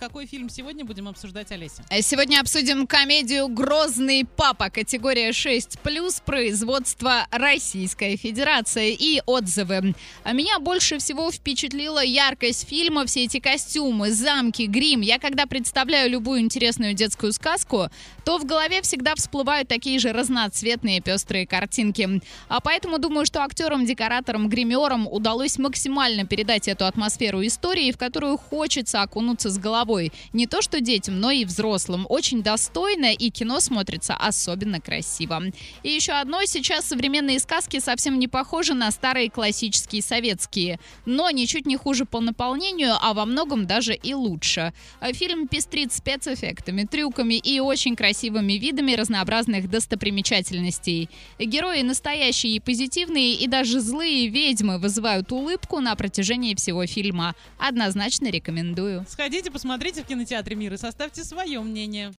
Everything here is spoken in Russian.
Какой фильм сегодня будем обсуждать, Олеся? Сегодня обсудим комедию «Грозный папа» категория 6+, производство Российская Федерация и отзывы. А Меня больше всего впечатлила яркость фильма, все эти костюмы, замки, грим. Я когда представляю любую интересную детскую сказку, то в голове всегда всплывают такие же разноцветные пестрые картинки. А поэтому думаю, что актерам, декораторам, гримерам удалось максимально передать эту атмосферу истории, в которую хочется окунуться с головой головой. Не то что детям, но и взрослым. Очень достойно, и кино смотрится особенно красиво. И еще одно, сейчас современные сказки совсем не похожи на старые классические советские, но ничуть не хуже по наполнению, а во многом даже и лучше. Фильм пестрит спецэффектами, трюками и очень красивыми видами разнообразных достопримечательностей. Герои настоящие и позитивные, и даже злые ведьмы вызывают улыбку на протяжении всего фильма. Однозначно рекомендую. Сходите, посмотрите в кинотеатре «Мир» и составьте свое мнение.